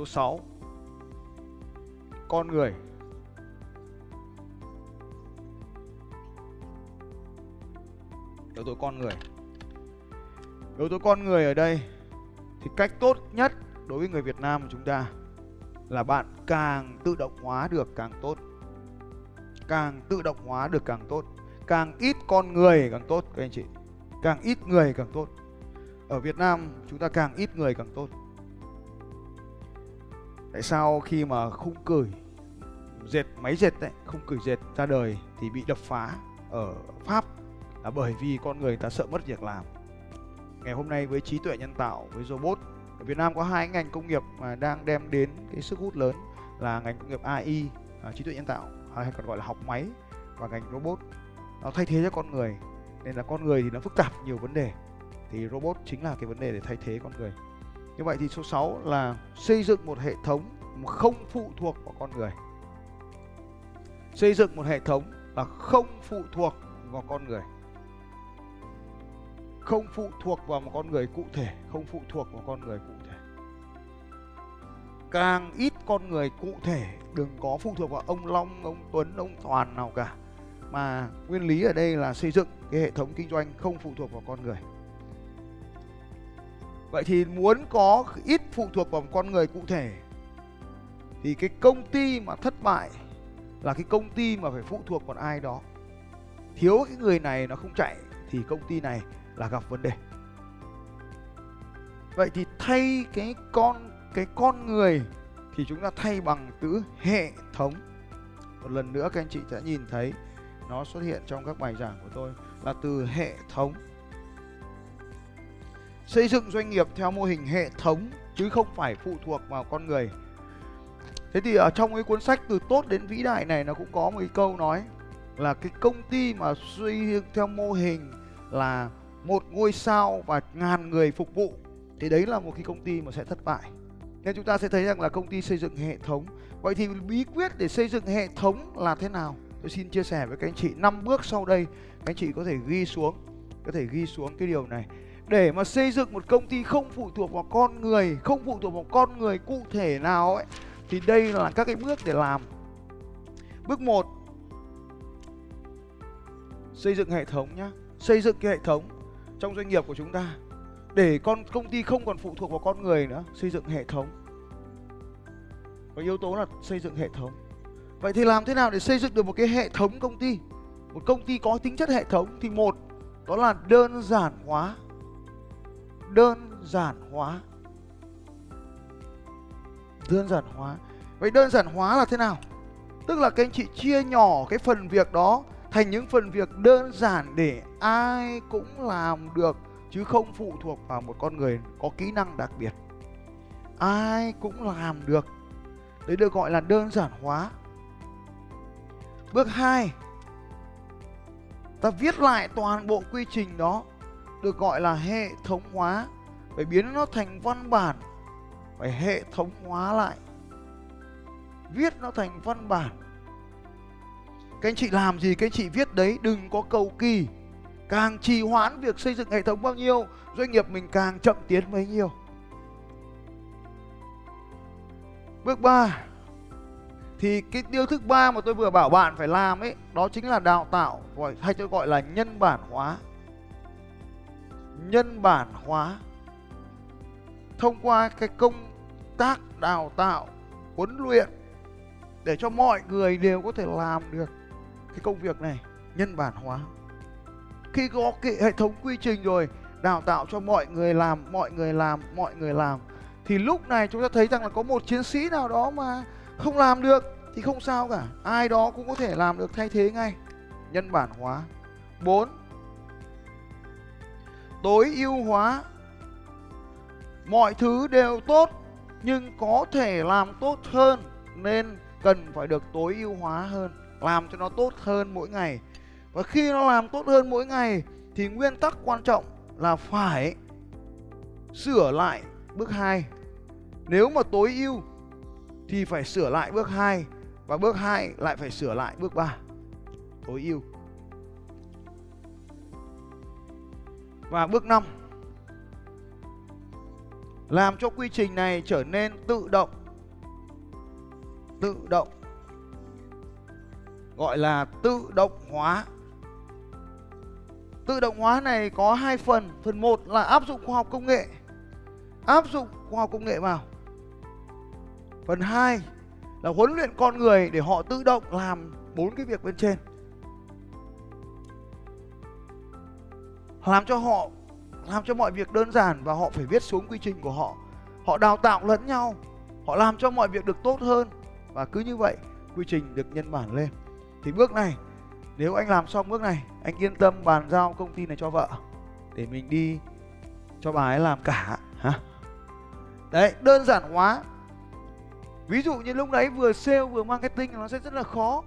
số 6 con người. Yếu tố con người. Yếu tố con người ở đây thì cách tốt nhất đối với người Việt Nam của chúng ta là bạn càng tự động hóa được càng tốt. Càng tự động hóa được càng tốt. Càng ít con người càng tốt, các anh chị. Càng ít người càng tốt. Ở Việt Nam chúng ta càng ít người càng tốt tại sao khi mà khung cửi dệt máy dệt đấy khung cửi dệt ra đời thì bị đập phá ở pháp là bởi vì con người ta sợ mất việc làm. Ngày hôm nay với trí tuệ nhân tạo với robot ở Việt Nam có hai ngành công nghiệp mà đang đem đến cái sức hút lớn là ngành công nghiệp AI à, trí tuệ nhân tạo hay còn gọi là học máy và ngành robot. Nó thay thế cho con người nên là con người thì nó phức tạp nhiều vấn đề. Thì robot chính là cái vấn đề để thay thế con người như vậy thì số 6 là xây dựng một hệ thống không phụ thuộc vào con người. Xây dựng một hệ thống là không phụ thuộc vào con người. Không phụ thuộc vào một con người cụ thể, không phụ thuộc vào con người cụ thể. Càng ít con người cụ thể, đừng có phụ thuộc vào ông Long, ông Tuấn, ông Toàn nào cả. Mà nguyên lý ở đây là xây dựng cái hệ thống kinh doanh không phụ thuộc vào con người. Vậy thì muốn có ít phụ thuộc vào một con người cụ thể, thì cái công ty mà thất bại là cái công ty mà phải phụ thuộc vào ai đó. Thiếu cái người này nó không chạy, thì công ty này là gặp vấn đề. Vậy thì thay cái con cái con người thì chúng ta thay bằng từ hệ thống. Một lần nữa các anh chị sẽ nhìn thấy, nó xuất hiện trong các bài giảng của tôi là từ hệ thống xây dựng doanh nghiệp theo mô hình hệ thống chứ không phải phụ thuộc vào con người. Thế thì ở trong cái cuốn sách từ tốt đến vĩ đại này nó cũng có một cái câu nói là cái công ty mà xây dựng theo mô hình là một ngôi sao và ngàn người phục vụ, thì đấy là một cái công ty mà sẽ thất bại. Nên chúng ta sẽ thấy rằng là công ty xây dựng hệ thống. Vậy thì bí quyết để xây dựng hệ thống là thế nào? Tôi xin chia sẻ với các anh chị năm bước sau đây. Các anh chị có thể ghi xuống, có thể ghi xuống cái điều này để mà xây dựng một công ty không phụ thuộc vào con người, không phụ thuộc vào con người cụ thể nào ấy, thì đây là các cái bước để làm. Bước 1 xây dựng hệ thống nhá. Xây dựng cái hệ thống trong doanh nghiệp của chúng ta. Để con, công ty không còn phụ thuộc vào con người nữa, xây dựng hệ thống. Và yếu tố là xây dựng hệ thống. Vậy thì làm thế nào để xây dựng được một cái hệ thống công ty? Một công ty có tính chất hệ thống thì một, đó là đơn giản hóa đơn giản hóa. Đơn giản hóa. Vậy đơn giản hóa là thế nào? Tức là các anh chị chia nhỏ cái phần việc đó thành những phần việc đơn giản để ai cũng làm được, chứ không phụ thuộc vào một con người có kỹ năng đặc biệt. Ai cũng làm được. Đấy được gọi là đơn giản hóa. Bước 2 ta viết lại toàn bộ quy trình đó được gọi là hệ thống hóa, phải biến nó thành văn bản, phải hệ thống hóa lại, viết nó thành văn bản. Các anh chị làm gì, các anh chị viết đấy, đừng có cầu kỳ. Càng trì hoãn việc xây dựng hệ thống bao nhiêu, doanh nghiệp mình càng chậm tiến bấy nhiêu. Bước 3 thì cái điều thứ ba mà tôi vừa bảo bạn phải làm ấy, đó chính là đào tạo hay tôi gọi là nhân bản hóa nhân bản hóa. Thông qua cái công tác đào tạo, huấn luyện để cho mọi người đều có thể làm được cái công việc này, nhân bản hóa. Khi có cái hệ thống quy trình rồi, đào tạo cho mọi người làm, mọi người làm, mọi người làm, thì lúc này chúng ta thấy rằng là có một chiến sĩ nào đó mà không làm được thì không sao cả. Ai đó cũng có thể làm được thay thế ngay. Nhân bản hóa. 4 tối ưu hóa. Mọi thứ đều tốt, nhưng có thể làm tốt hơn nên cần phải được tối ưu hóa hơn, làm cho nó tốt hơn mỗi ngày. Và khi nó làm tốt hơn mỗi ngày, thì nguyên tắc quan trọng là phải sửa lại bước 2 nếu mà tối ưu, thì phải sửa lại bước 2 và bước 2 lại phải sửa lại bước 3 tối ưu. Và bước 5 làm cho quy trình này trở nên tự động. Tự động. Gọi là tự động hóa. Tự động hóa này có hai phần. Phần một là áp dụng khoa học công nghệ. Áp dụng khoa học công nghệ vào. Phần 2 là huấn luyện con người để họ tự động làm bốn cái việc bên trên. Làm cho họ, làm cho mọi việc đơn giản và họ phải viết xuống quy trình của họ. Họ đào tạo lẫn nhau, họ làm cho mọi việc được tốt hơn và cứ như vậy quy trình được nhân bản lên. Thì bước này, nếu anh làm xong bước này, anh yên tâm bàn giao công ty này cho vợ, để mình đi cho bà ấy làm cả, hả? Đấy, đơn giản hóa. Ví dụ như lúc đấy vừa sale, vừa marketing nó sẽ rất là khó.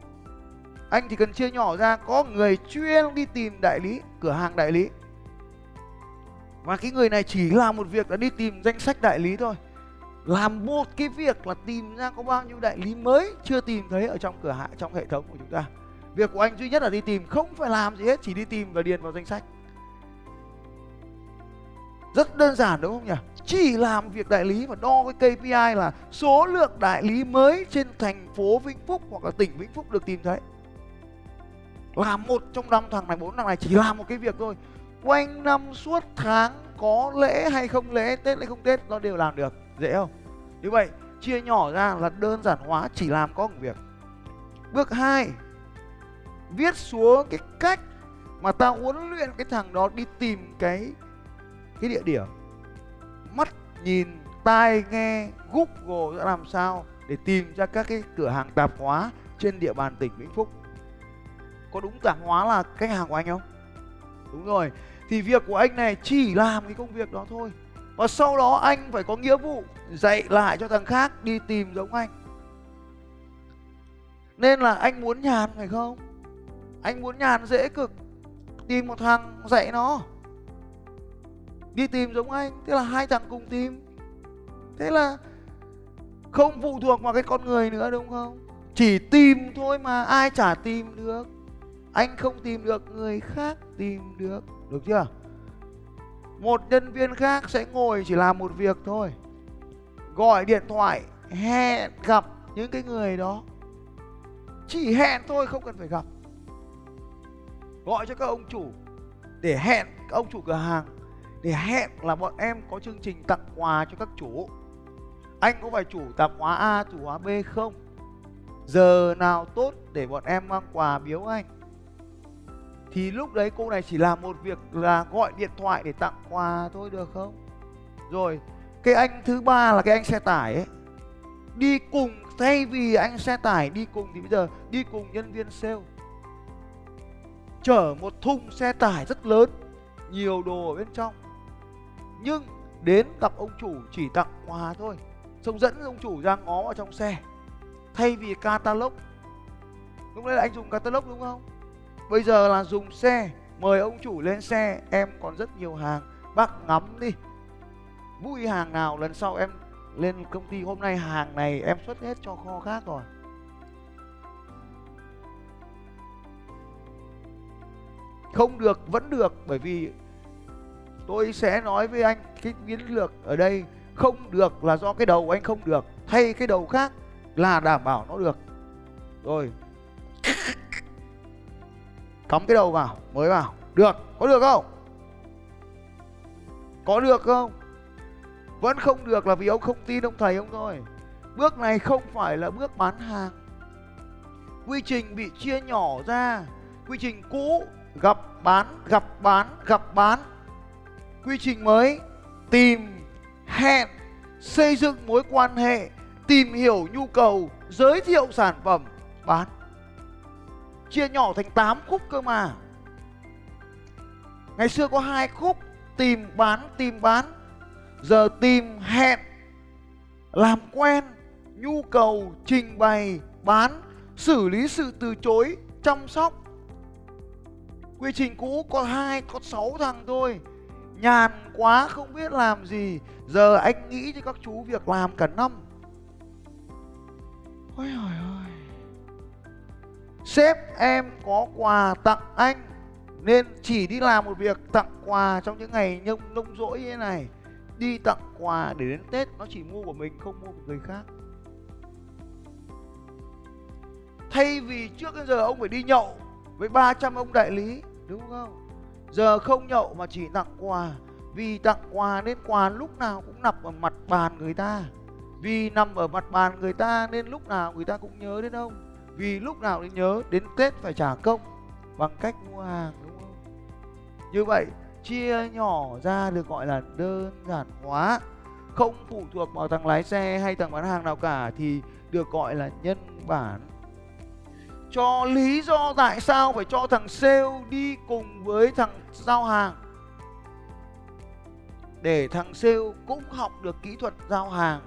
Anh chỉ cần chia nhỏ ra, có người chuyên đi tìm đại lý, cửa hàng đại lý và cái người này chỉ làm một việc là đi tìm danh sách đại lý thôi. Làm một cái việc là tìm ra có bao nhiêu đại lý mới chưa tìm thấy ở trong cửa hàng trong hệ thống của chúng ta. Việc của anh duy nhất là đi tìm, không phải làm gì hết, chỉ đi tìm và điền vào danh sách. Rất đơn giản đúng không nhỉ? Chỉ làm việc đại lý và đo cái KPI là số lượng đại lý mới trên thành phố Vĩnh Phúc hoặc là tỉnh Vĩnh Phúc được tìm thấy. Làm một trong năm thằng này, bốn thằng này chỉ làm một cái việc thôi quanh năm suốt tháng có lễ hay không lễ, tết hay không tết, nó đều làm được. Dễ không? Như vậy, chia nhỏ ra là đơn giản hóa, chỉ làm có một việc. Bước 2 viết xuống cái cách mà ta huấn luyện cái thằng đó đi tìm cái cái địa điểm. Mắt nhìn, tai nghe, google sẽ làm sao để tìm ra các cái cửa hàng tạp hóa trên địa bàn tỉnh vĩnh phúc. Có đúng tạp hóa là khách hàng của anh không? Đúng rồi thì việc của anh này chỉ làm cái công việc đó thôi. Và sau đó anh phải có nghĩa vụ dạy lại cho thằng khác đi tìm giống anh. Nên là anh muốn nhàn, phải không? Anh muốn nhàn dễ cực. Tìm một thằng dạy nó. Đi tìm giống anh. Thế là hai thằng cùng tìm. Thế là không phụ thuộc vào cái con người nữa, đúng không? Chỉ tìm thôi mà ai chả tìm được. Anh không tìm được, người khác tìm được được chưa? Một nhân viên khác sẽ ngồi chỉ làm một việc thôi. Gọi điện thoại, hẹn gặp những cái người đó. Chỉ hẹn thôi, không cần phải gặp. Gọi cho các ông chủ. Để hẹn các ông chủ cửa hàng. Để hẹn là bọn em có chương trình tặng quà cho các chủ. Anh có phải chủ tạp hóa A, chủ hóa B không? Giờ nào tốt để bọn em mang quà biếu anh? Thì lúc đấy cô này chỉ làm một việc là gọi điện thoại để tặng quà thôi, được không? Rồi, cái anh thứ ba là cái anh xe tải ấy. Đi cùng, thay vì anh xe tải đi cùng thì bây giờ đi cùng nhân viên sale. Chở một thùng xe tải rất lớn, nhiều đồ ở bên trong. Nhưng đến gặp ông chủ chỉ tặng quà thôi. Xong dẫn ông chủ ra ngó vào trong xe, thay vì catalog. Lúc đấy là anh dùng catalog đúng không? Bây giờ là dùng xe. Mời ông chủ lên xe. Em còn rất nhiều hàng. Bác ngắm đi. Vui hàng nào lần sau em lên công ty hôm nay, hàng này em xuất hết cho kho khác rồi. Không được, vẫn được, bởi vì tôi sẽ nói với anh cái chiến lược ở đây. Không được là do cái đầu anh không được. Thay cái đầu khác là đảm bảo nó được. Rồi cắm cái đầu vào, mới vào. Được, có được không? Có được không? Vẫn không được là vì ông không tin ông thầy ông thôi. Bước này không phải là bước bán hàng. Quy trình bị chia nhỏ ra. Quy trình cũ, gặp bán gặp bán gặp bán. Quy trình mới, tìm, hẹn, xây dựng mối quan hệ, tìm hiểu nhu cầu, giới thiệu sản phẩm, bán chia nhỏ thành 8 khúc cơ mà. Ngày xưa có hai khúc, tìm bán tìm bán. Giờ tìm hẹn, làm quen, nhu cầu, trình bày, bán, xử lý sự từ chối, chăm sóc. Quy trình cũ có hai, có sáu thằng thôi. Nhàn quá, không biết làm gì. Giờ anh nghĩ cho các chú việc làm cả năm. Ôi trời ơi sếp em có quà tặng anh, nên chỉ đi làm một việc tặng quà trong những ngày nhông nông rỗi như thế này. Đi tặng quà để đến tết nó chỉ mua của mình, không mua của người khác. Thay vì trước đến giờ ông phải đi nhậu với 300 ông đại lý, đúng không? Giờ không nhậu mà chỉ tặng quà. Vì tặng quà nên quà lúc nào cũng nằm ở mặt bàn người ta. Vì nằm ở mặt bàn người ta nên lúc nào người ta cũng nhớ đến ông vì lúc nào cũng nhớ đến tết phải trả công bằng cách mua hàng, đúng không? Như vậy, chia nhỏ ra được gọi là đơn giản hóa. Không phụ thuộc vào thằng lái xe hay thằng bán hàng nào cả thì được gọi là nhân bản. Cho lý do tại sao phải cho thằng sale đi cùng với thằng giao hàng. Để thằng sale cũng học được kỹ thuật giao hàng,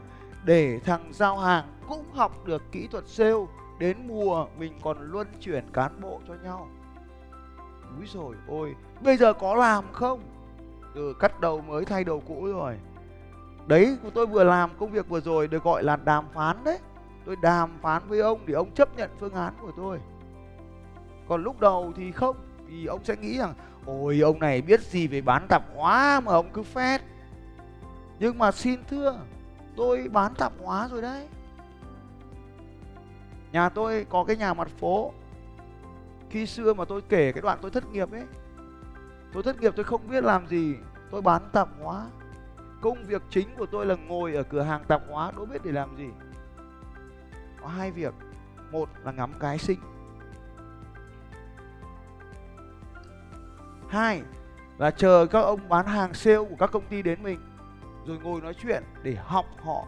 để thằng giao hàng cũng học được kỹ thuật sale đến mùa mình còn luân chuyển cán bộ cho nhau. Úi rồi ôi, bây giờ có làm không? Ừ cắt đầu mới thay đầu cũ rồi. Đấy, tôi vừa làm công việc vừa rồi được gọi là đàm phán đấy. Tôi đàm phán với ông để ông chấp nhận phương án của tôi. Còn lúc đầu thì không, vì ông sẽ nghĩ rằng, ôi, ông này biết gì về bán tạp hóa mà ông cứ phét. Nhưng mà xin thưa, tôi bán tạp hóa rồi đấy nhà tôi có cái nhà mặt phố. Khi xưa mà tôi kể cái đoạn tôi thất nghiệp ấy, tôi thất nghiệp tôi không biết làm gì, tôi bán tạp hóa. Công việc chính của tôi là ngồi ở cửa hàng tạp hóa, đâu biết để làm gì. Có hai việc, một là ngắm gái xinh hai là chờ các ông bán hàng sale của các công ty đến mình, rồi ngồi nói chuyện để học họ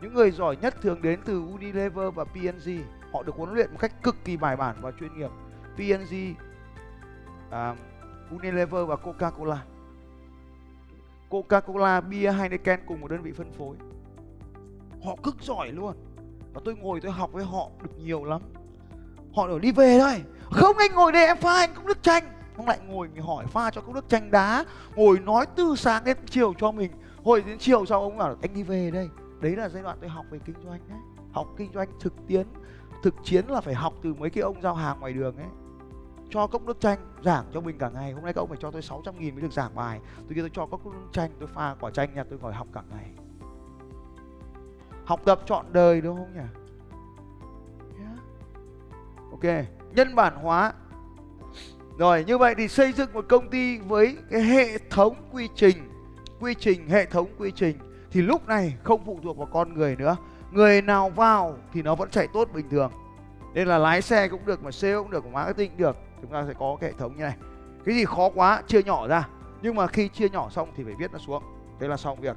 những người giỏi nhất thường đến từ Unilever và P&G họ được huấn luyện một cách cực kỳ bài bản và chuyên nghiệp. P&G uh, à, Unilever và Coca-Cola. Coca-Cola, bia Heineken cùng một đơn vị phân phối. Họ cực giỏi luôn. Và tôi ngồi tôi học với họ được nhiều lắm. Họ ở đi về thôi. Không anh ngồi đây em pha anh cũng nước chanh. Ông lại ngồi mình hỏi pha cho cốc nước chanh đá. Ngồi nói từ sáng đến chiều cho mình. Hồi đến chiều sau ông bảo anh đi về đây đấy là giai đoạn tôi học về kinh doanh đấy học kinh doanh thực tiến, thực chiến là phải học từ mấy cái ông giao hàng ngoài đường ấy. Cho cốc nước chanh giảng cho mình cả ngày, hôm nay các ông phải cho tôi 600 nghìn mới được giảng bài. Tôi kia tôi cho cốc nước chanh, tôi pha quả chanh nha, tôi ngồi học cả ngày. Học tập trọn đời đúng không nhỉ? Yeah. ok, nhân bản hóa. Rồi, như vậy thì xây dựng một công ty với cái hệ thống quy trình quy trình, hệ thống quy trình thì lúc này không phụ thuộc vào con người nữa. Người nào vào thì nó vẫn chạy tốt bình thường. Nên là lái xe cũng được, mà sale cũng được, mà marketing cũng được. Chúng ta sẽ có cái hệ thống như này. Cái gì khó quá, chia nhỏ ra. Nhưng mà khi chia nhỏ xong thì phải viết nó xuống. Thế là xong việc.